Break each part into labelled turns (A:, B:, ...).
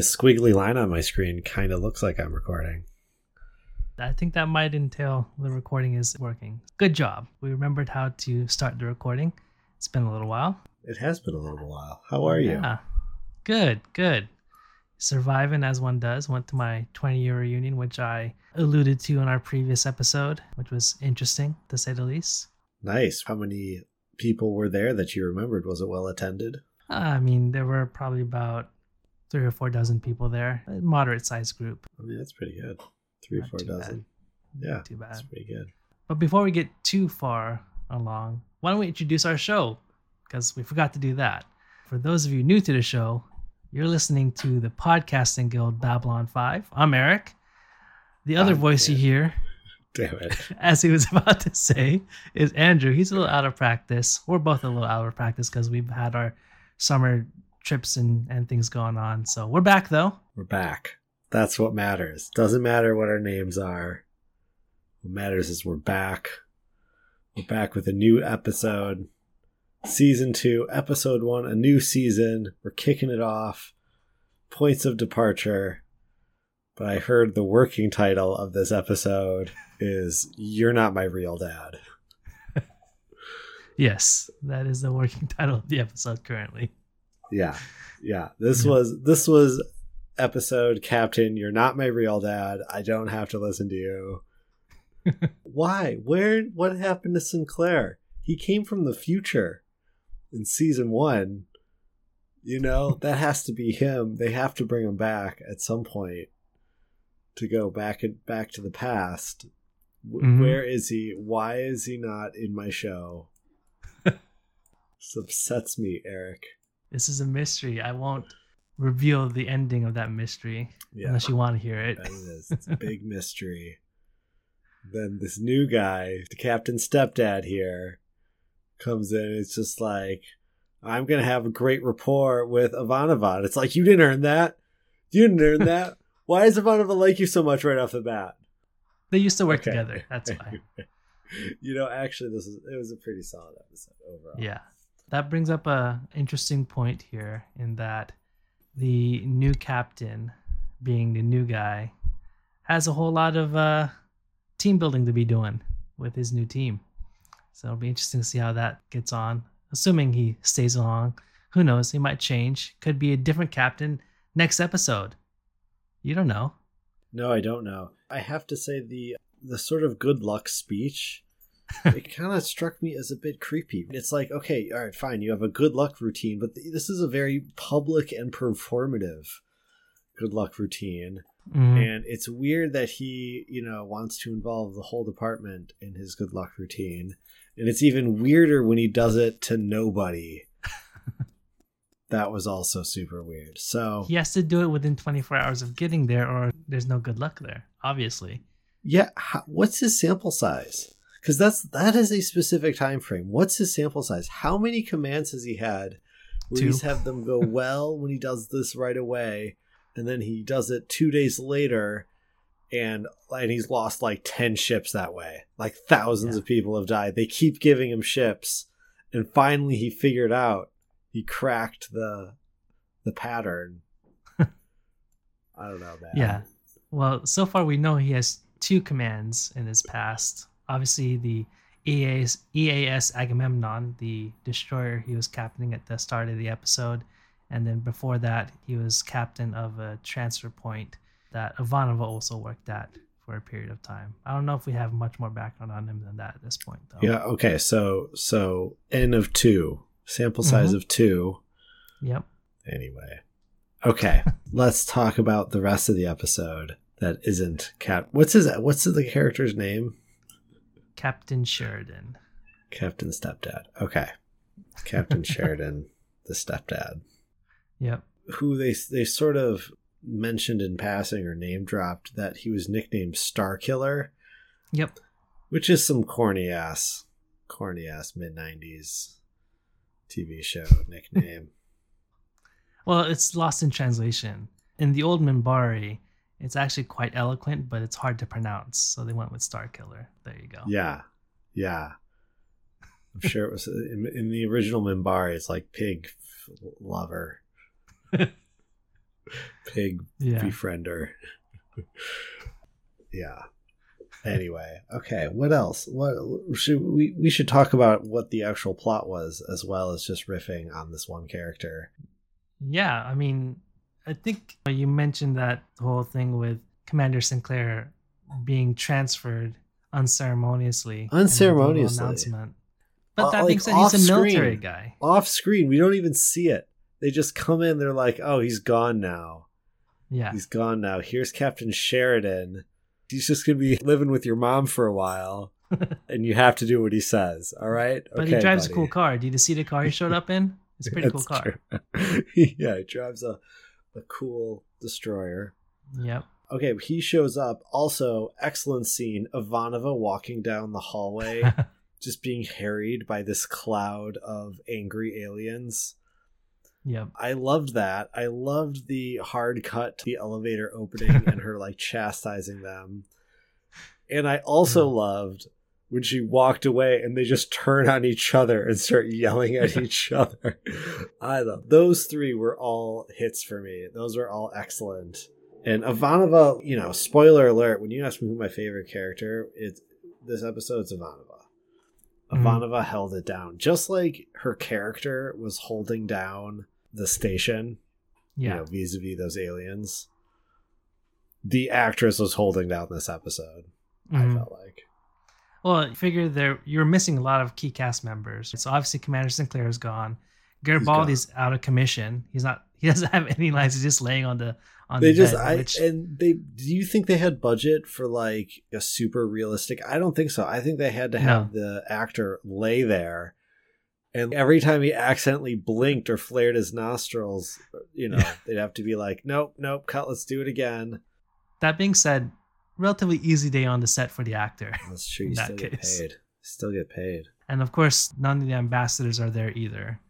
A: this squiggly line on my screen kind of looks like I'm recording.
B: I think that might entail the recording is working. Good job. We remembered how to start the recording. It's been a little while.
A: It has been a little while. How are you?
B: Yeah. Good, good. Surviving as one does. Went to my 20 year reunion, which I alluded to in our previous episode, which was interesting to say the least.
A: Nice. How many people were there that you remembered? Was it well attended?
B: I mean, there were probably about three or four dozen people there, a moderate sized group.
A: Oh, I mean, that's pretty good. Three or four dozen.
B: bad.
A: Yeah,
B: Not too bad.
A: that's pretty good.
B: But before we get too far along, why don't we introduce our show? Because we forgot to do that. For those of you new to the show, you're listening to the Podcasting Guild Babylon 5. I'm Eric. The other voice you hear,
A: Damn it.
B: as he was about to say, is Andrew. He's a little out of practice. We're both a little out of practice because we've had our summer trips and, and things going on. So we're back though.
A: We're back. That's what matters. Doesn't matter what our names are. What matters is we're back. We're back with a new episode. Season two, episode one, a new season. We're kicking it off. Points of departure. But I heard the working title of this episode is You're Not My Real Dad.
B: Yes, that is the working title of the episode currently.
A: Yeah. Yeah. This
B: Yeah.
A: was this was episode Captain, you're not my real dad. I don't have to listen to you. Why? Where what happened to Sinclair? He came from the future in season 1. You know, that has to be him. They have to bring him back at some point to go back and back to the past. W-
B: Mhm.
A: Where is he? Why is he not in my show? this upsets me, Eric.
B: This is a mystery. I won't reveal the ending of that mystery
A: Yeah.
B: unless you want to hear it.
A: It is. It's a big mystery. Then this new guy, the captain stepdad here, comes in. It's just like, I'm gonna have a great rapport with Ivanova. It's like you didn't earn that. You didn't earn that. Why does Ivanova like you so much right off the bat?
B: They used to work
A: Okay.
B: together. That's why.
A: you know, actually, this is it was a pretty solid episode overall.
B: Yeah. That brings up a interesting point here in that the new captain, being the new guy, has a whole lot of uh, team building to be doing with his new team. So it'll be interesting to see how that gets on. Assuming he stays along, who knows? He might change. Could be a different captain next episode. You don't know.
A: No, I don't know. I have to say the the sort of good luck speech it kind of struck me as a bit creepy. It's like, okay, all right, fine, you have a good luck routine, but th- this is a very public and performative good luck routine.
B: Mhm.
A: And it's weird that he, you know, wants to involve the whole department in his good luck routine. And it's even weirder when he does it to nobody. that was also super weird. So,
B: He has to do it within 24 hours of getting there, or there's no good luck there, obviously.
A: Yeah, how, what's his sample size? Because that's that is a specific time frame. What's his sample size? How many commands has he had? Where
B: Two.
A: he's had them go well when he does this right away, and then he does it two days later, and and he's lost like ten ships that way. Like thousands
B: Yeah.
A: of people have died. They keep giving him ships, and finally he figured out. He cracked the the pattern. I don't know, man.
B: Yeah. Well, so far we know he has two commands in his past. Obviously, the EAS, EAS Agamemnon, the destroyer he was captaining at the start of the episode. And then before that, he was captain of a transfer point that Ivanova also worked at for a period of time. I don't know if we have much more background on him than that at this point, though.
A: Yeah. Okay. So so n of two, sample size
B: Mhm.
A: of two.
B: Yep.
A: Anyway. Okay. let's talk about the rest of the episode that isn't Cap. What's his? What's the character's name?
B: Captain Sheridan.
A: Captain Stepdad. Okay. Captain Sheridan, the stepdad,
B: Yep.
A: who they they sort of mentioned in passing or name dropped that he was nicknamed Star Killer,
B: Yep.
A: which is some corny ass, corny ass mid '90s TV show nickname.
B: Well, it's lost in translation. In the old Minbari, it's actually quite eloquent, but it's hard to pronounce. So they went with Star Killer. There you go.
A: Yeah. Yeah. I'm sure it was uh, in, in the original Minbari. It's like pig lover, pig
B: Yeah.
A: befriender. yeah. Anyway, okay. What else? What should we? We should talk about what the actual plot was, as well as just riffing on this one character.
B: Yeah, I mean, I think you mentioned that whole thing with Commander Sinclair being transferred unceremoniously.
A: Unceremoniously.
B: Announcement. But
A: Uh,
B: that being
A: like,
B: said, he's a military guy.
A: Off screen, we don't even see it. They just come in. They're like, "Oh, he's gone now.
B: Yeah.
A: He's gone now. Here's Captain Sheridan. He's just gonna be living with your mom for a while, and you have to do what he says. All right?
B: But he drives a cool car. Did you see the car he showed up in? It's a pretty cool car.
A: yeah, he drives a a cool destroyer.
B: Yep.
A: Okay, he shows up. Also, excellent scene. Ivanova walking down the hallway, just being harried by this cloud of angry aliens.
B: Yep.
A: I loved that. I loved the hard cut to the elevator opening and her like chastising them. And I also
B: Yeah.
A: loved when she walked away and they just turn on each other and start yelling at each other. I love those three were all hits for me. Those were all excellent. And Ivanova, you know, spoiler alert, when you ask me who my favorite character, it's this episode's Ivanova.
B: Mhm.
A: Ivanova held it down. Just like her character was holding down the station, you
B: Yeah.
A: know, vis-a-vis those aliens. The actress was holding down this episode, I
B: Mhm.
A: felt like.
B: Well, I figure there you're missing a lot of key cast members. So obviously Commander Sinclair is gone. Garibaldi's out of commission. He's not. He doesn't have any lines. He's just laying on the on
A: They
B: the
A: just
B: bed.
A: I
B: which,
A: and they do you think they had budget for like a super realistic I don't think so. I think they had to have the actor lay there and every time he accidentally blinked or flared his nostrils, you know, they'd have to be like, Nope, nope, cut, let's do it again.
B: that being said, relatively easy day on the set for the actor.
A: That's true, you
B: that
A: still get
B: case.
A: paid. Still get paid.
B: And of course, none of the ambassadors are there either.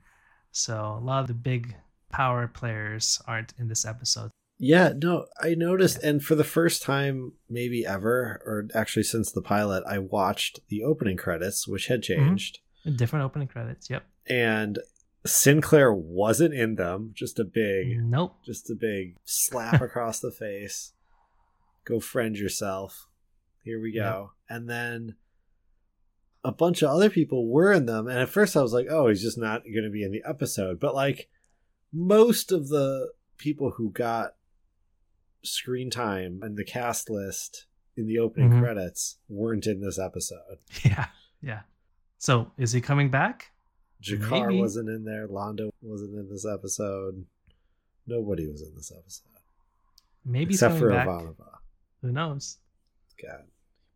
B: So a lot of the big power players aren't in this episode.
A: Yeah, no, I noticed, and for the first time, maybe ever, or actually since the pilot, I watched the opening credits, which had
B: Mm-hmm.
A: changed,
B: Different opening credits. Yep.
A: and Sinclair wasn't in them. Just a big,
B: Nope.
A: just a big slap across the face. Go friend yourself. Here we go. And then a bunch of other people were in them, and at first I was like, "Oh, he's just not going to be in the episode." But like most of the people who got screen time and the cast list in the opening
B: Mhm.
A: credits weren't in this episode.
B: Yeah. Yeah. So is he coming back?
A: G'Kar
B: Maybe.
A: wasn't in there. Londo wasn't in this episode. Nobody was in this episode
B: Maybe
A: except for
B: back.
A: Ivanova.
B: Who knows?
A: God,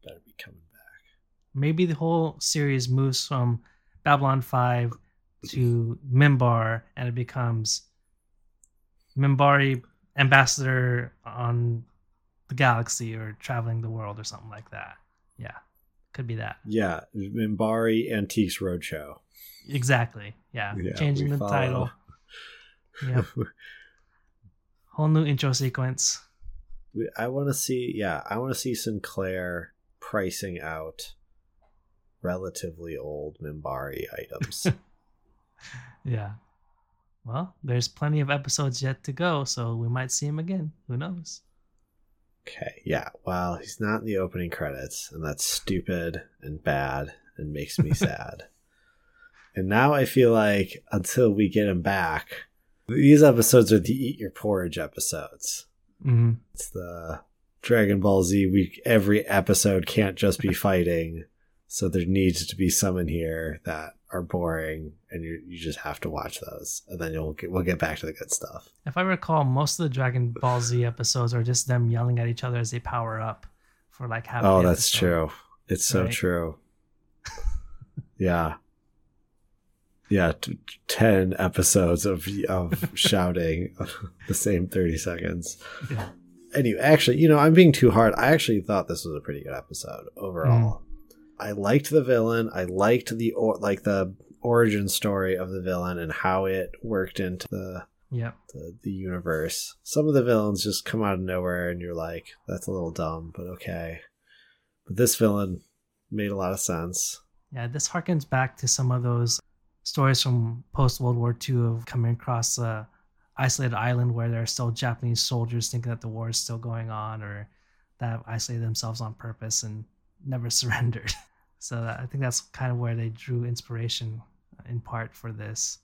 A: better be coming back.
B: Maybe the whole series moves from Babylon 5 to Minbar and it becomes Minbari ambassador on the galaxy or traveling the world or something like that. Yeah. Could be that.
A: Yeah, Minbari Antiques Roadshow.
B: Exactly. Yeah.
A: Yeah,
B: Changing the
A: follow.
B: title. Yep. Whole new intro sequence.
A: We- I want to see. Yeah, I want to see Sinclair pricing out relatively old Minbari items.
B: Yeah. Well, there's plenty of episodes yet to go, so we might see him again. Who knows?
A: okay, yeah. Well, he's not in the opening credits, and that's stupid and bad and makes me sad. And now I feel like until we get him back, these episodes are the eat your porridge episodes.
B: Hmm
A: It's the Dragon Ball Z week. Every episode can't just be fighting, so there needs to be some in here that are boring, and you you just have to watch those, and then you'll get, we'll get back to the good stuff.
B: If I recall, most of the Dragon Ball Z episodes are just them yelling at each other as they power up for like half.
A: oh, that's
B: episode.
A: true. It's so
B: Right?
A: true. yeah. Yeah, t- ten episodes of of shouting the same thirty seconds.
B: Yeah.
A: anyway, actually, you know, I'm being too hard. I actually thought this was a pretty good episode overall. Mm. I liked the villain. I liked the or like the origin story of the villain and how it worked into the,
B: Yep.
A: the the universe. Some of the villains just come out of nowhere, and you're like, "That's a little dumb," but okay. But this villain made a lot of sense.
B: Yeah, this harkens back to some of those stories from post World War II of coming across a isolated island where there are still Japanese soldiers thinking that the war is still going on, or that have isolated themselves on purpose and never surrendered. so that, I think that's kind of where they drew inspiration in part for this.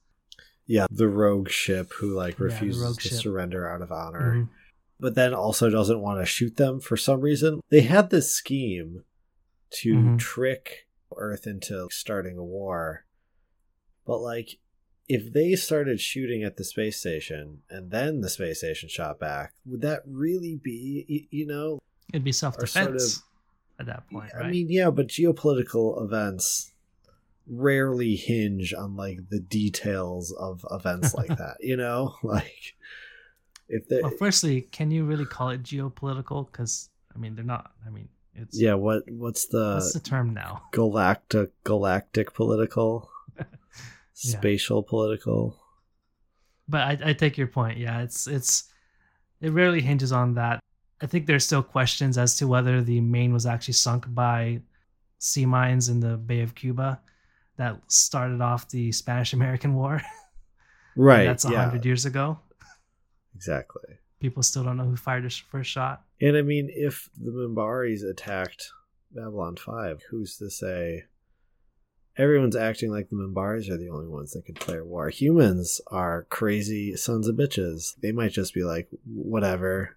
A: Yeah, the rogue ship who like refuses
B: rogue
A: to
B: ship.
A: surrender out of honor.
B: Mhm.
A: but then also doesn't want to shoot them for some reason. They had this scheme to
B: Mhm.
A: trick Earth into starting a war. But like if they started shooting at the space station and then the space station shot back, would that really be you know,
B: It'd be self
A: Or sort
B: defense
A: of-
B: at that point,
A: I mean, yeah, but geopolitical events rarely hinge on like the details of events like that, you know? Like if they
B: well, firstly, can you really call it geopolitical? Because I mean, they're not. I mean, it's
A: yeah, what what's the
B: What's the term now?
A: galactic galactic political spatial political
B: But I, I take your point. Yeah, it's it's it rarely hinges on that. I think there's still questions as to whether the Maine was actually sunk by sea mines in the Bay of Cuba that started off the Spanish American War.
A: right
B: That's a
A: yeah
B: hundred years ago.
A: exactly
B: People still don't know who fired the first shot.
A: and i mean if the Minbaris attacked babylon 5 who's to say everyone's acting like the Minbaris are the only ones that can declare war. Humans are crazy sons of bitches. They might just be like whatever.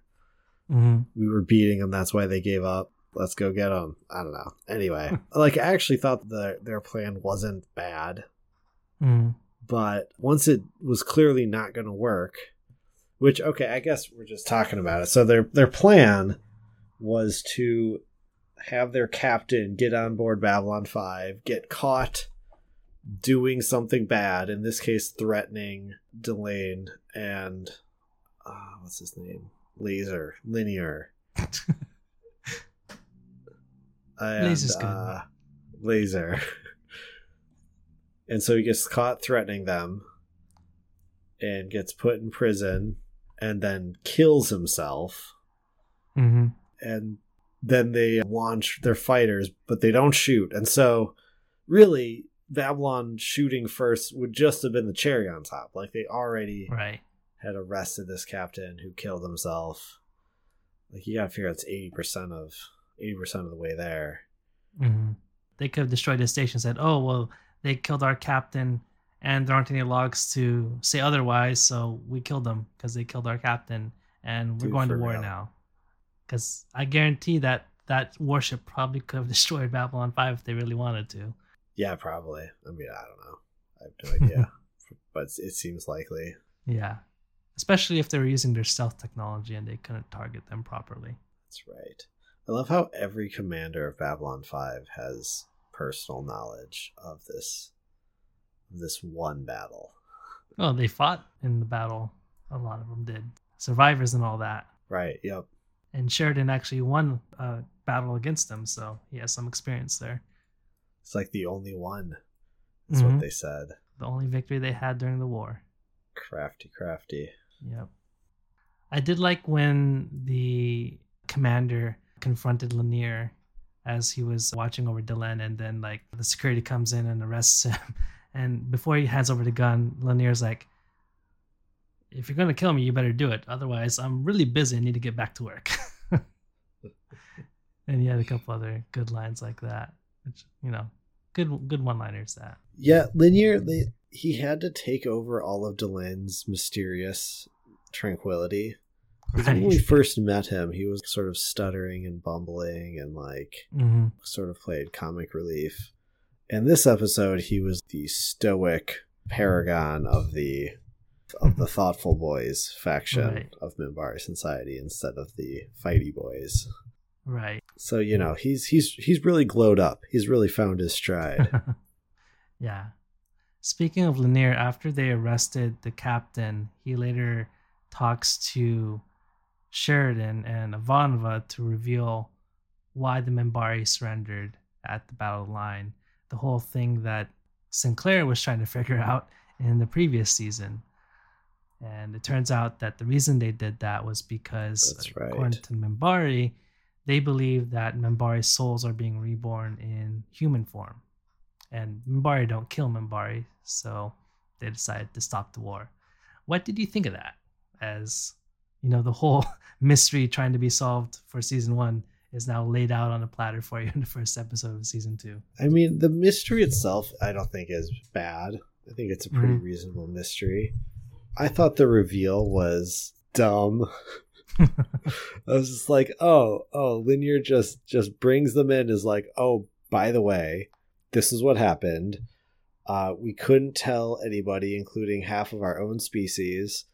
B: Mm-hmm.
A: we were beating them. That's why they gave up. Let's go get them i don't know. Anyway like i actually thought that their plan wasn't bad.
B: Mm-hmm.
A: but once it was clearly not going to work which okay i guess we're just talking about it. So their their plan was to have their captain get on board babylon 5 get caught doing something bad in this case threatening Delenn and uh, what's his name laser Lennier and,
B: Laser's good.
A: uh, laser and so he gets caught threatening them and gets put in prison and then kills himself
B: Mm-hmm.
A: and then they launch their fighters but they don't shoot and so really babylon shooting first would just have been the cherry on top like they already
B: Right.
A: had arrested this captain who killed himself like you gotta figure it's 80% of 80% of the way there
B: hmm They could have destroyed the station. and Said, "Oh well, they killed our captain, and there aren't any logs to say otherwise, so we killed them because they killed our captain, and we're
A: Dude,
B: going to war
A: real.
B: now." Because I guarantee that that warship probably could have destroyed Babylon Five if they really wanted to.
A: yeah probably i mean i don't know i have no idea but it seems likely
B: Yeah, especially if they were using their stealth technology and they couldn't target them properly.
A: That's right. I love how every commander of Babylon 5 has personal knowledge of this this one battle.
B: Oh, they fought in the battle. A lot of them did. Survivors and all that.
A: Right, yep.
B: And Sheridan actually won a battle against them, so he has some experience there.
A: It's like the only one. That's
B: Mhm.
A: what they said.
B: The only victory they had during the war.
A: Crafty, crafty.
B: Yep. I did like when the commander confronted Lennier as he was watching over Delenn, and then like the security comes in and arrests him. And before he hands over the gun, Lennier's like, "If you're gonna kill me, you better do it. Otherwise, I'm really busy I need to get back to work." and he had a couple other good lines like that, which you know, good good one-liners. That
A: Yeah, Lennier they he had to take over all of Delenn's mysterious tranquility. 'Cause When we first met him, he was sort of stuttering and bumbling and like
B: hmm
A: sort of played comic relief. In this episode, he was the stoic paragon of the of the thoughtful boys faction
B: Right.
A: of Minbari society instead of the fighty boys.
B: Right.
A: So you know he's he's he's really glowed up. He's really found his stride.
B: yeah. Speaking of Lennier, after they arrested the captain, he later talks to Sheridan and Ivanova to reveal why the Minbari surrendered at the battle line. The whole thing that Sinclair was trying to figure out in the previous season. And it turns out that the reason they did that was because,
A: That's right.
B: according to Minbari, they believe that Minbari souls are being reborn in human form and Minbari don't kill Minbari, so they decided to stop the war. What did you think of that? As you know, the whole mystery trying to be solved for season one is now laid out on a platter for you in the first episode of season two.
A: I mean, the mystery itself, I don't think is bad. I think it's a pretty
B: Mhm.
A: reasonable mystery. I thought the reveal was dumb. I was just like, oh, oh, Lennier just just brings them in is like, oh, by the way, this is what happened. Uh, we couldn't tell anybody, including half of our own species.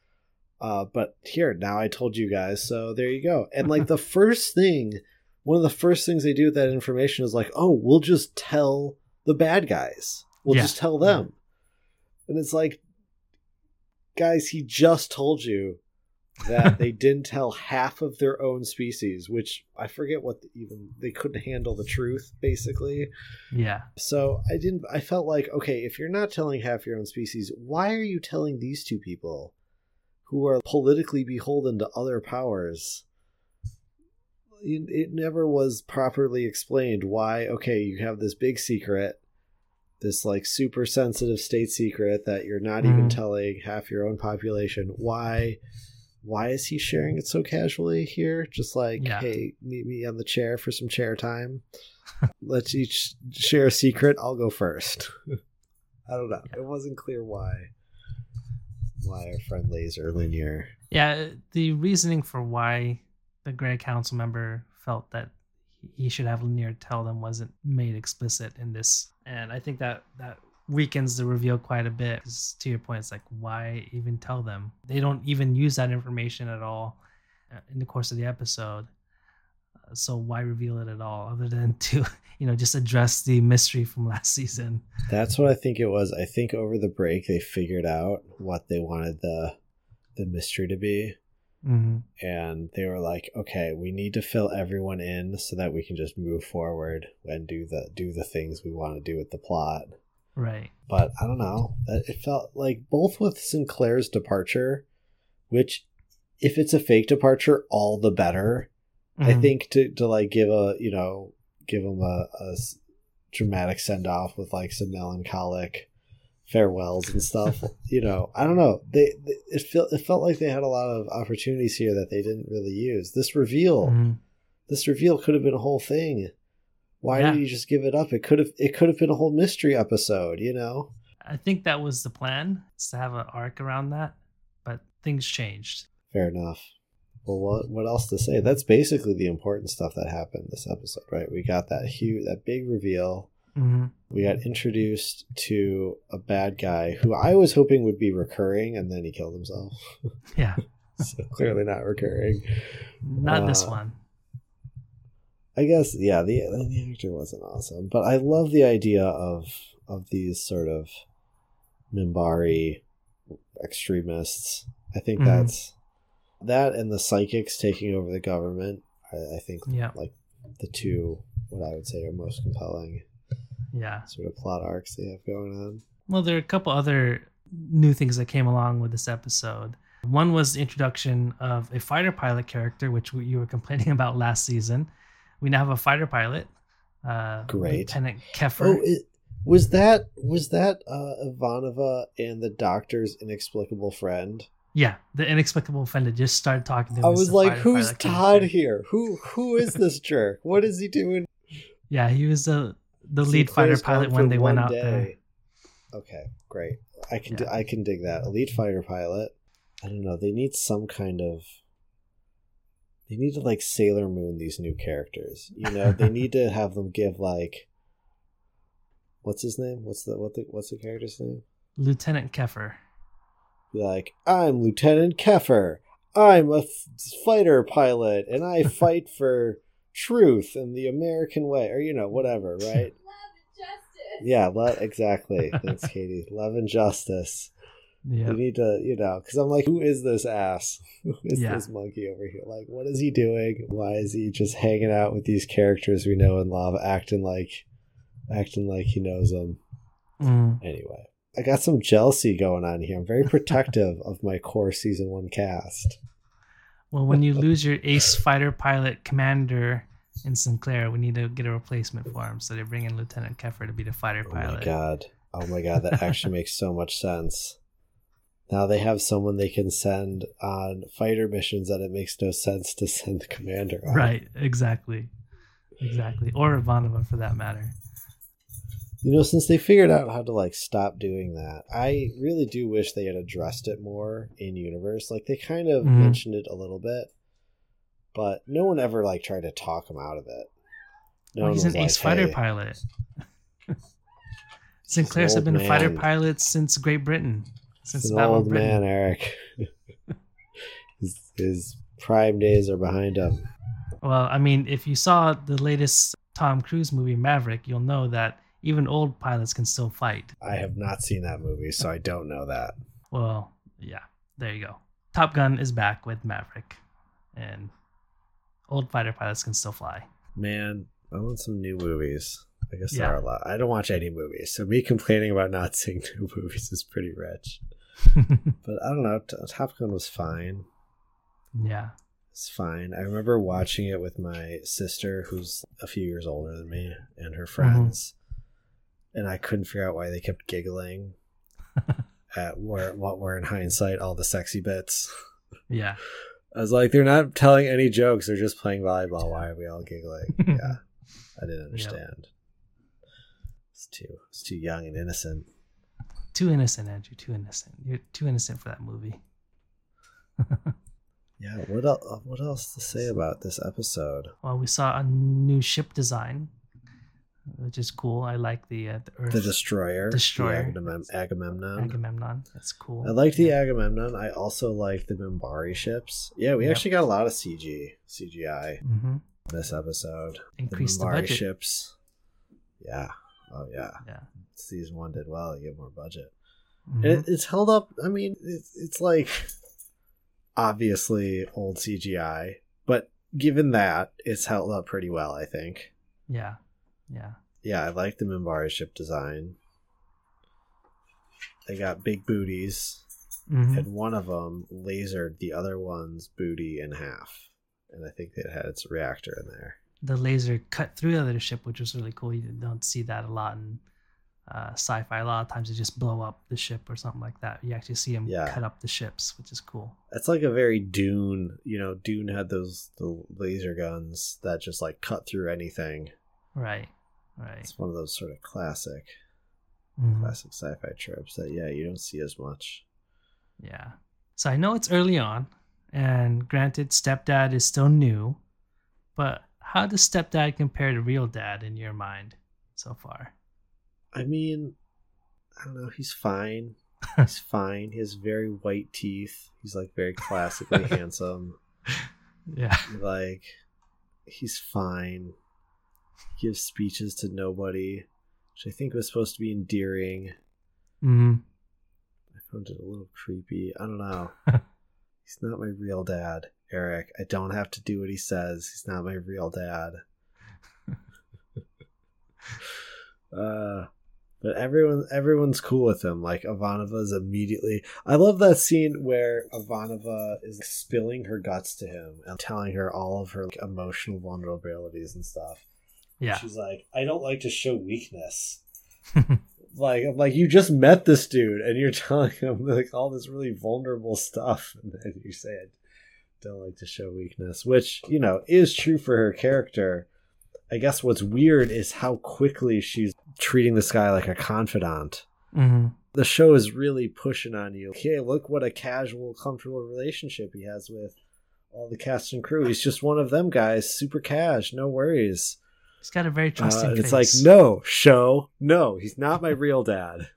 A: Uh, but here, now I told you guys, so there you go. And like the first thing, one of the first things they do with that information is like, oh, we'll just tell the bad guys. We'll
B: Yeah.
A: just tell them. And it's like, guys, he just told you that they didn't tell half of their own species, which I forget what the, even they couldn't handle the truth, basically.
B: Yeah.
A: So I didn't. I felt like, okay, if you're not telling half your own species, why are you telling these two people, who are politically beholden to other powers? It, it never was properly explained why. Okay, you have this big secret, this like super sensitive state secret that you're not even
B: Mhm.
A: telling half your own population. Why? Why is he sharing it so casually here? Just like,
B: Yeah.
A: hey, meet me on the chair for some chair time. Let's each share a secret. I'll go first. I don't know. It wasn't clear why. Why our friend Laser Lennier.
B: Yeah, the reasoning for why the Grey Council member felt that he should have Lennier tell them wasn't made explicit in this, and I think that that weakens the reveal quite a bit. to your point, it's like why even tell them? They don't even use that information at all uh, in the course of the episode. Uh, So why reveal it at all, other than to you know just address the mystery from last season?
A: That's what I think it was. I think over the break they figured out what they wanted the the mystery to be.
B: hmm
A: And they were like, okay, we need to fill everyone in so that we can just move forward and do the do the things we want to do with the plot.
B: Right.
A: but I don't know. It felt like both with Sinclair's departure, which if it's a fake departure, all the better. I
B: Mhm.
A: think to to like give a you know give him a dramatic send off with like some melancholic farewells and stuff. you know, I don't know. They, they it felt it felt like they had a lot of opportunities here that they didn't really use. This reveal,
B: Mhm.
A: this reveal could have been a whole thing. Why
B: Yeah.
A: did you just give it up? It could have it could have been a whole mystery episode. You know.
B: I think that was the plan, is to have an arc around that, but things changed.
A: Fair enough. Well, what what else to say? That's basically the important stuff that happened this episode, right? We got that huge, that big reveal.
B: hmm
A: We got introduced to a bad guy who I was hoping would be recurring, and then he killed himself.
B: Yeah,
A: so clearly not recurring.
B: not this
A: Uh,
B: one.
A: I guess yeah, the the actor wasn't awesome, but I love the idea of of these sort of Minbari extremists. I think
B: Mhm.
A: that's that and the psychics taking over the government. I, I think
B: Yeah.
A: like the two what I would say are most compelling
B: Yeah.
A: sort of plot arcs they have going on.
B: Well, there are a couple other new things that came along with this episode. One was the introduction of a fighter pilot character, which you were complaining about last season. We now have a fighter pilot. Uh,
A: Great.
B: Lieutenant Keffer.
A: Oh, it, was that was that uh, Ivanova and the Doctor's inexplicable friend?
B: yeah, the inexplicable friend that just started talking to him.
A: I was like, "Who's
B: pilot
A: Todd here? Who who is this jerk? What is he doing?"
B: Yeah, he was the the lead fighter pilot when they went out there.
A: Okay, great. I can
B: Yeah.
A: I can dig that. Elite fighter pilot. I don't know. They need some kind of. They need to like Sailor Moon these new characters. You know, they need to have them give like. What's his name? What's the what the what's the character's name?
B: Lieutenant Keffer.
A: Be like, I'm Lieutenant Keffer. I'm a f- fighter pilot, and I fight for truth and the American way, or you know, whatever, right?
C: Love and justice.
A: Yeah, lo- exactly. Thanks, Katie. Love and justice.
B: Yeah.
A: We need to, you know, because I'm like, who is this ass? Who is
B: Yeah.
A: this monkey over here? Like, what is he doing? Why is he just hanging out with these characters we know and love, acting like, acting like he knows them?
B: Mm.
A: Anyway, I got some jealousy going on here. I'm very protective of my core season one cast.
B: Well, when you lose your ace fighter pilot commander in Sinclair. We need to get a replacement for him, so they bring in Lieutenant Keffer to be the fighter pilot.
A: Oh my god. Oh my god, that actually makes so much sense. Now they have someone they can send on fighter missions that it makes no sense to send the commander on.
B: Right, exactly, exactly, or Ivanova for that matter.
A: You know, since they figured out how to like stop doing that, I really do wish they had addressed it more in universe. Like they kind of
B: Mhm.
A: mentioned it a little bit, but no one ever like tried to talk him out of it. No
B: well,
A: one
B: he's an ace
A: like,
B: fighter
A: "Hey,
B: pilot. Sinclairs have been fighter
A: man.
B: pilots since Great Britain, since
A: old
B: Britain.
A: man, Eric. his, his prime days are behind him.
B: Well, I mean, if you saw the latest Tom Cruise movie Maverick, you'll know that even old pilots can still fight.
A: I have not seen that movie, so I don't know that.
B: Well, yeah, there you go. Top Gun is back with Maverick, and old fighter pilots can still fly.
A: Man, I want some new movies. I guess
B: Yeah.
A: there are a lot. I don't watch any movies, so me complaining about not seeing new movies is pretty rich. But I don't know. Top Gun was fine.
B: yeah.
A: It's fine. I remember watching it with my sister, who's a few years older than me, and her mm-hmm. friends, and I couldn't figure out why they kept giggling at where what were in hindsight all the sexy bits.
B: Yeah.
A: I was like, they're not telling any jokes; they're just playing volleyball. Why are we all giggling? yeah, I didn't understand. It's too, it's too young and innocent.
B: Too innocent, Andrew. Too innocent. You're too innocent for that movie.
A: Yeah. What else? What else to say about this episode?
B: Well, we saw a new ship design, which is cool. I like the uh, the Earth
A: The destroyer,
B: Destroyer.
A: the Agamem- Agamemnon.
B: Agamemnon. That's cool.
A: I like the Agamemnon. I also like the Minbari ships. Yeah, we
B: Yep.
A: actually got a lot of CG, CGI
B: hmm
A: this episode.
B: Increase the,
A: Minbari
B: budget.
A: ships. Yeah. Oh yeah.
B: Yeah.
A: Season one did well. You get more budget.
B: Mhm.
A: and it, it's held up. I mean, it's it's like obviously old CGI, but given that, it's held up pretty well. I think.
B: Yeah. Yeah.
A: Yeah, I like the Minbari ship design. They got big booties,
B: Mhm.
A: and one of them lasered the other one's booty in half, and I think it had its reactor in there.
B: The laser cut through the other ship, which was really cool. You don't see that a lot in uh, sci-fi. A lot of times they just blow up the ship or something like that. You actually see them
A: Yeah.
B: cut up the ships, which is cool.
A: That's like a very Dune. You know, Dune had those the laser guns that just like cut through anything.
B: Right. Right.
A: It's one of those sort of classic
B: Mhm.
A: classic sci-fi tropes that yeah you don't see as much.
B: Yeah. So I know it's early on, and granted, stepdad is still new, but how does stepdad compare to real dad in your mind so far?
A: I mean, I don't know. He's fine. He's fine. He has very white teeth. He's like very classically handsome.
B: Yeah.
A: Like he's fine. He gives speeches to nobody, which I think was supposed to be endearing.
B: hmm
A: I found it a little creepy. I don't know. he's not my real dad, Eric. I don't have to do what he says. He's not my real dad. uh but everyone everyone's cool with him. Like Ivanova is immediately I love that scene where Ivanova is spilling her guts to him and telling her all of her like, emotional vulnerabilities and stuff.
B: Yeah.
A: She's like, I don't like to show weakness. like I'm like you just met this dude and you're telling him like all this really vulnerable stuff and then you say I don't like to show weakness which you know is true for her character. I guess what's weird is how quickly she's treating this guy like a confidant.
B: Hmm
A: the show is really pushing on you. Hey look what a casual comfortable relationship he has with all the cast and crew. He's just one of them guys super cash no worries.
B: He's got a very
A: uh,
B: trusting
A: and it's like no show no he's not my real dad.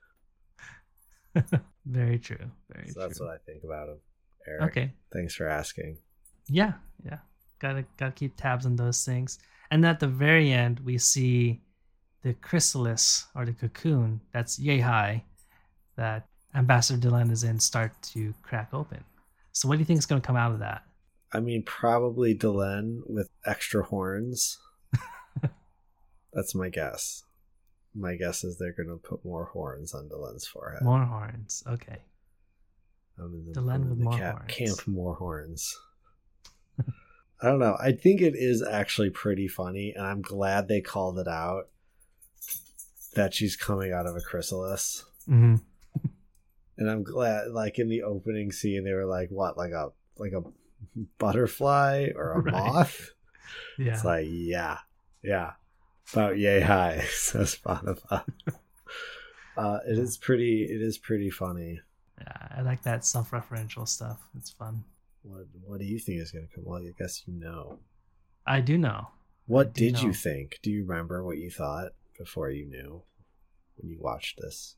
B: Very true. Very
A: So that's what I think about him. Eric.
B: Okay.
A: Thanks for asking.
B: Yeah, yeah. Gotta gotta keep tabs on those things. And at the very end, we see the chrysalis or the cocoon that's yay high that Ambassador Delenn is in start to crack open. So what do you think is gonna come out of that?
A: I mean, probably Delenn with extra horns. That's my guess. My guess is they're going to put more horns on Delenn's forehead.
B: More horns. Okay.
A: I'm in the,
B: land
A: I'm
B: with
A: the
B: more
A: cap,
B: horns.
A: camp more horns. I don't know. I think it is actually pretty funny, and I'm glad they called it out that she's coming out of a chrysalis.
B: hmm
A: And I'm glad, like in the opening scene, they were like, "What, like a like a butterfly or a
B: Right.
A: moth?"
B: Yeah.
A: It's like, yeah, yeah, about yay high, says Spotify. uh, it is pretty. It is pretty funny.
B: Yeah. I like that self-referential stuff. It's fun.
A: What What do you think is going to come? Well, I guess you know.
B: I do know.
A: What did you think? Do you remember what you thought before you knew when you watched this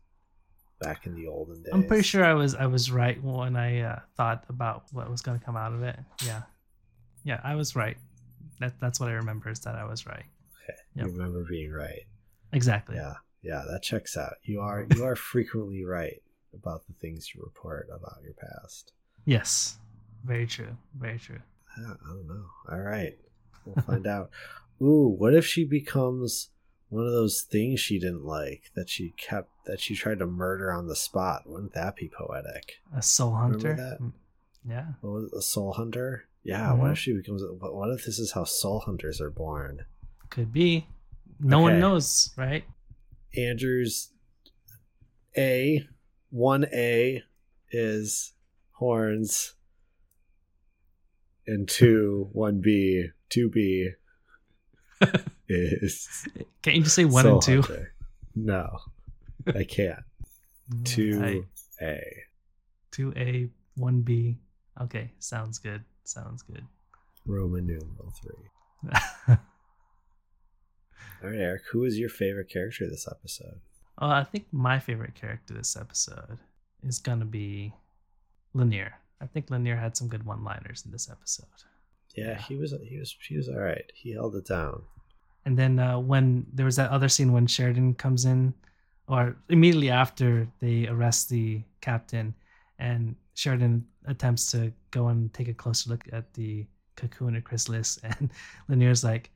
A: back in the olden days?
B: I'm pretty sure I was I was right when I uh, thought about what was going to come out of it. Yeah, yeah, I was right. That that's what I remember is that I was right.
A: Okay,
B: Yep.
A: you remember being right.
B: Exactly.
A: Yeah, yeah, that checks out. You are you are frequently right about the things you report about your past.
B: Yes. Very true. Very true.
A: I don't, know. All right, we'll find out. Ooh, what if she becomes one of those things she didn't like that she kept that she tried to murder on the spot? Wouldn't that be poetic?
B: A soul
A: Remember
B: hunter.
A: that?
B: Mm, Yeah.
A: What was a soul hunter? Yeah. What
B: Mhm.
A: if she becomes? What what if this is how soul hunters are born?
B: Could be. No one knows, right?
A: Andrew's A, one A is horns, and two, one B, two B is
B: Can't you just say one
A: Soul
B: and two?
A: Hunter. No, I can't. Two
B: I-
A: A.
B: two A, one B. Okay, sounds good. Sounds good.
A: Roman numeral three. All right, Eric. Who is your favorite character this episode?
B: Uh, I think my favorite character this episode is gonna be Lennier. I think Lennier had some good one-liners in this episode.
A: Yeah,
B: Yeah.
A: he was. He was. He was all right. He held it down.
B: And then uh, when there was that other scene when Sheridan comes in, or immediately after they arrest the captain, and Sheridan attempts to go and take a closer look at the cocoon or chrysalis, and Lennier's like,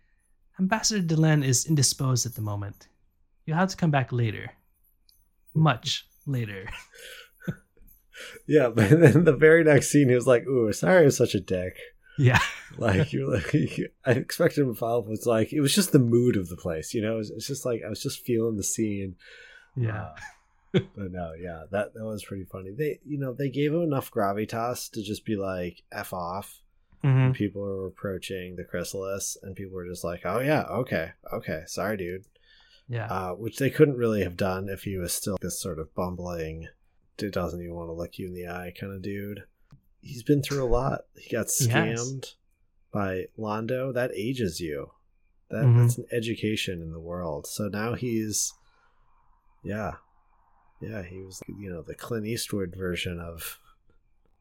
B: Ambassador Delenn is indisposed at the moment. You'll have to come back later. Much later.
A: Yeah, but then the very next scene, he was like, "Ooh, sorry, I was such a dick."
B: yeah.
A: Like you're like, I expected him to follow up with like, it was just the mood of the place, you know. It it's just like I was just feeling the scene.
B: Yeah.
A: Uh, but no, yeah, that that was pretty funny. They, you know, they gave him enough gravitas to just be like, "f off."
B: hmm
A: People are approaching the chrysalis, and people were just like, "Oh yeah, okay, okay, sorry, dude."
B: Yeah.
A: uh, which they couldn't really have done if he was still this sort of bumbling, dude doesn't even want to look you in the eye kind of dude. He's been through a lot. He got scammed by Londo. That ages you. That
B: Mhm.
A: that's an education in the world. So now he's, yeah, yeah. He was you know the Clint Eastwood version of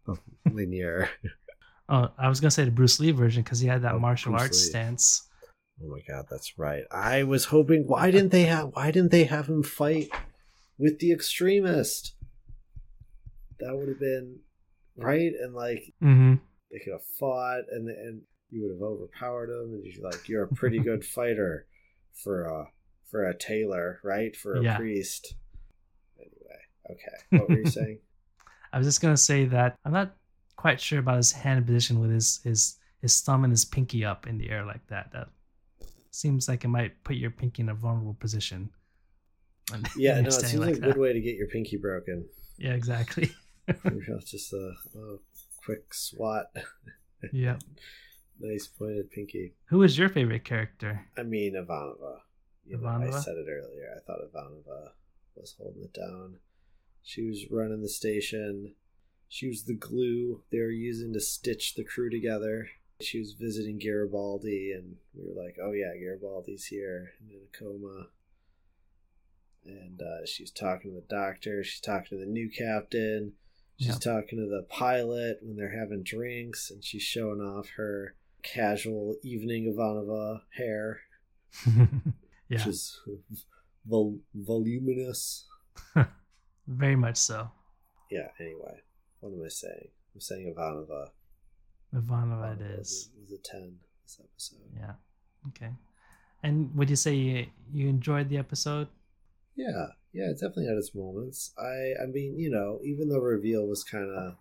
A: of Lennier.
B: oh, I was gonna say the Bruce Lee version because he had that
A: Oh,
B: martial
A: Bruce
B: arts
A: Lee.
B: stance.
A: Oh my god, that's right. I was hoping why didn't they have why didn't they have him fight with the extremist? That would have been right and like
B: Mm-hmm.
A: they could have fought and and you would have overpowered him and you're like you're a pretty good fighter for a for a tailor, right? For a
B: Yeah.
A: priest. Anyway, okay. What were you saying?
B: I was just gonna say that I'm not quite sure about his hand position with his his his thumb and his pinky up in the air like that. That seems like it might put your pinky in a vulnerable position.
A: Yeah, no, it seems like a good way to get your pinky broken.
B: Yeah, exactly.
A: Just a, a quick swat.
B: yeah.
A: Nice pointed pinky.
B: Who is your favorite character?
A: I mean, Ivanova. You know, I
B: Ivanova?
A: said it earlier. I thought Ivanova was holding it down. She was running the station. She was the glue they were using to stitch the crew together. She was visiting Garibaldi, and we were like, "Oh yeah, Garibaldi's here and in a coma." And uh, she's talking to the doctor. She's talking to the new captain. She's
B: Yep.
A: talking to the pilot when they're having drinks, and she's showing off her casual evening Ivanova hair
B: yeah,
A: which is vol- voluminous.
B: very much so.
A: Yeah. Anyway, what am I saying? I'm saying Ivanova.
B: Ivanova it is.
A: Was a ten this episode.
B: Yeah. Okay. And would you say you, you enjoyed the episode?
A: Yeah. Yeah. It definitely had its moments. I. I mean, you know, even though reveal was kind of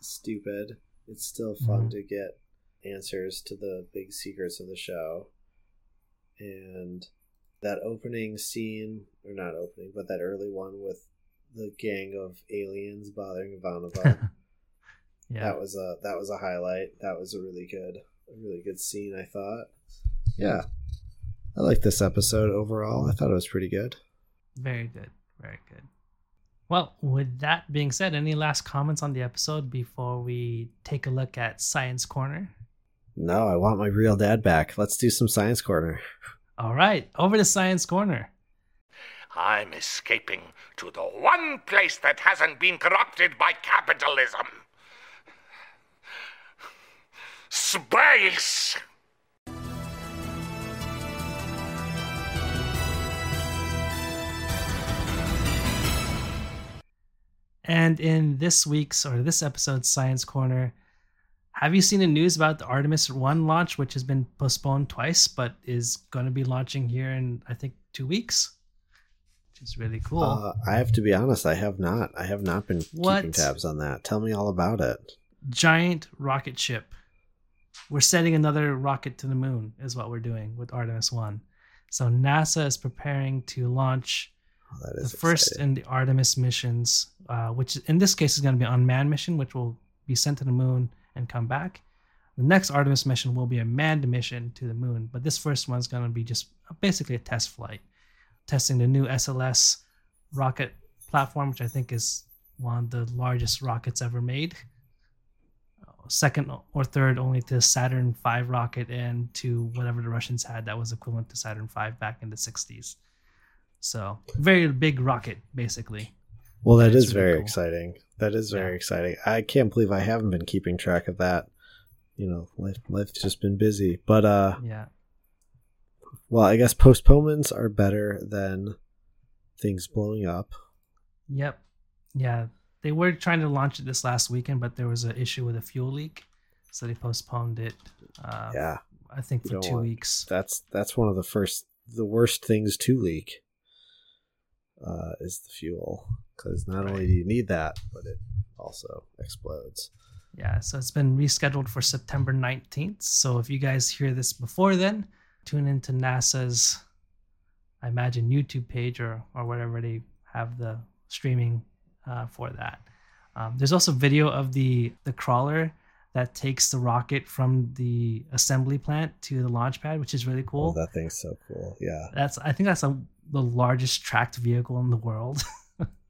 A: stupid, it's still fun
B: Mhm.
A: to get answers to the big secrets of the show. And that opening scene, or not opening, but that early one with the gang of aliens bothering Ivanova.
B: yeah.
A: That was a that was a highlight. That was a really good a really good scene, I thought. Yeah. I like this episode overall. I thought it was pretty good.
B: Very good. Very good. Well, with that being said, any last comments on the episode before we take a look at Science Corner?
A: No, I want my real dad back. Let's do some science corner.
B: All right, over to Science Corner.
C: I'm escaping to the one place that hasn't been corrupted by capitalism space!
B: And in this week's or this episode's Science Corner, have you seen the news about the Artemis 1 launch, which has been postponed twice, but is going to be launching here in, I think, two weeks? Which is really cool.
A: Uh, I have to be honest, I have not. I have not been
B: What?
A: keeping tabs on that. Tell me all about it.
B: Giant rocket ship. We're sending another rocket to the moon, is what we're doing with Artemis 1. So NASA is preparing to launch
A: Oh,
B: the
A: is
B: first
A: exciting.
B: in the Artemis missions, uh, which in this case is going to be an unmanned mission, which will be sent to the moon and come back. The next Artemis mission will be a manned mission to the moon, but this first one's going to be just basically a test flight, testing the new SLS rocket platform, which I think is one of the largest rockets ever made. Second or third only to Saturn V rocket and to whatever the Russians had that was equivalent to Saturn V back in the 60s. So very big rocket, basically.
A: Well, that is
B: really
A: very
B: cool.
A: exciting. That is very
B: Yeah.
A: exciting. I can't believe I haven't been keeping track of that. You know, life, life's just been busy. But uh
B: Yeah,
A: well, I guess postponements are better than things blowing up.
B: yep, yeah. They were trying to launch it this last weekend, but there was an issue with a fuel leak, so they postponed it. Uh,
A: Yeah.
B: I think for two weeks.
A: That's that's one of the first the worst things to leak. Uh, is the fuel because not only do you need that, but it also explodes.
B: Yeah, so it's been rescheduled for September 19th. So if you guys hear this before then, tune into NASA's, I imagine, YouTube page or, or whatever they have the streaming uh, for that. Um, there's also video of the, the crawler that takes the rocket from the assembly plant to the launch pad, which is really cool.
A: Oh, that thing's so cool. Yeah.
B: That's I think that's a, the largest tracked vehicle in the world,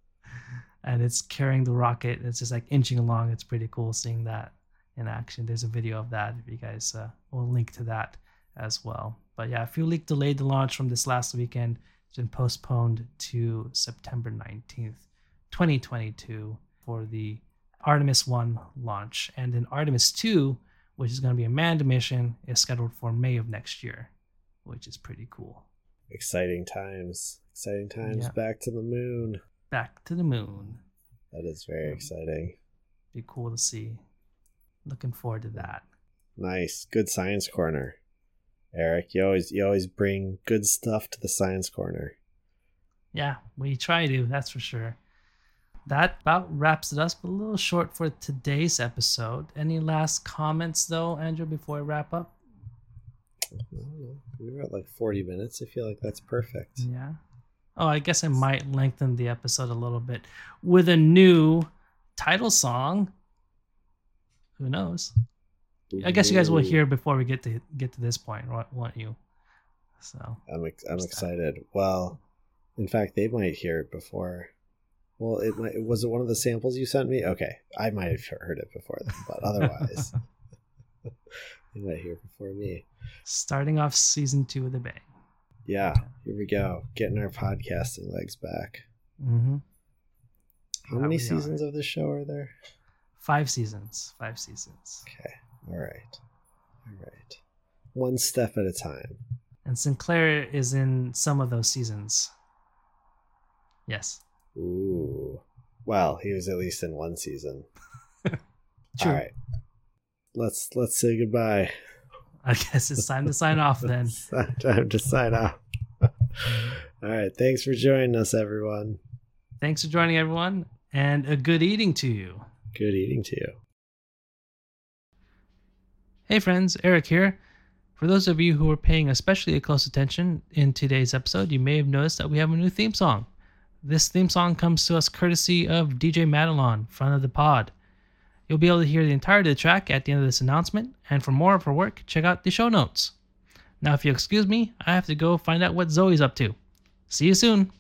B: and it's carrying the rocket. It's just like inching along. It's pretty cool seeing that in action. There's a video of that. If you guys, uh, we'll link to that as well. But yeah, Fuel Leak delayed the launch from this last weekend. It's been postponed to September 19th, 2022, for the Artemis 1 launch. And then Artemis 2, which is going to be a manned mission, is scheduled for May of next year, which is pretty cool.
A: Exciting times. Exciting times.
B: Yeah.
A: Back to the moon.
B: Back to the moon.
A: That is very
B: Yeah.
A: exciting.
B: Be cool to see. Looking forward to that.
A: Nice. Good science corner. Eric, you always you always bring good stuff to the science corner.
B: Yeah, we try to, that's for sure. That about wraps it up. A little short for today's episode. Any last comments though, Andrew, before I wrap up?
A: I don't know. We were at like 40 minutes. I feel like that's perfect.
B: Yeah. Oh, I guess I might lengthen the episode a little bit with a new title song. Who knows? I guess you guys will hear before we get to get to this point, won't- won't you? So
A: I'm ex- I'm excited. Well, in fact, they might hear it before. Well, it might. Was it one of the samples you sent me? Okay, I might have heard it before then, but otherwise, you might hear it before me.
B: starting off season two with a bang.
A: Yeah, here we go. Getting our podcasting legs back.
B: Mm-hmm.
A: How many
B: we are.
A: seasons of this show are there?
B: Five seasons. Five seasons.
A: Okay. All right. All right. One step at a time.
B: And Sinclair is in some of those seasons. Yes.
A: Ooh. Well, he was at least in one season.
B: True.
A: All right. Let's let's say goodbye.
B: I guess it's time to sign off then.
A: Time to sign off. All right. Thanks for joining us, everyone.
B: Thanks for joining everyone and a good eating to you.
A: Good eating to you.
B: Hey friends, Eric here. For those of you who are paying especially close attention in today's episode, you may have noticed that we have a new theme song. This theme song comes to us courtesy of DJ Madlon, front of the pod. You'll be able to hear the entirety of the track at the end of this announcement, and for more of her work, check out the show notes. Now, if you'll excuse me, I have to go find out what Zoe's up to. See you soon.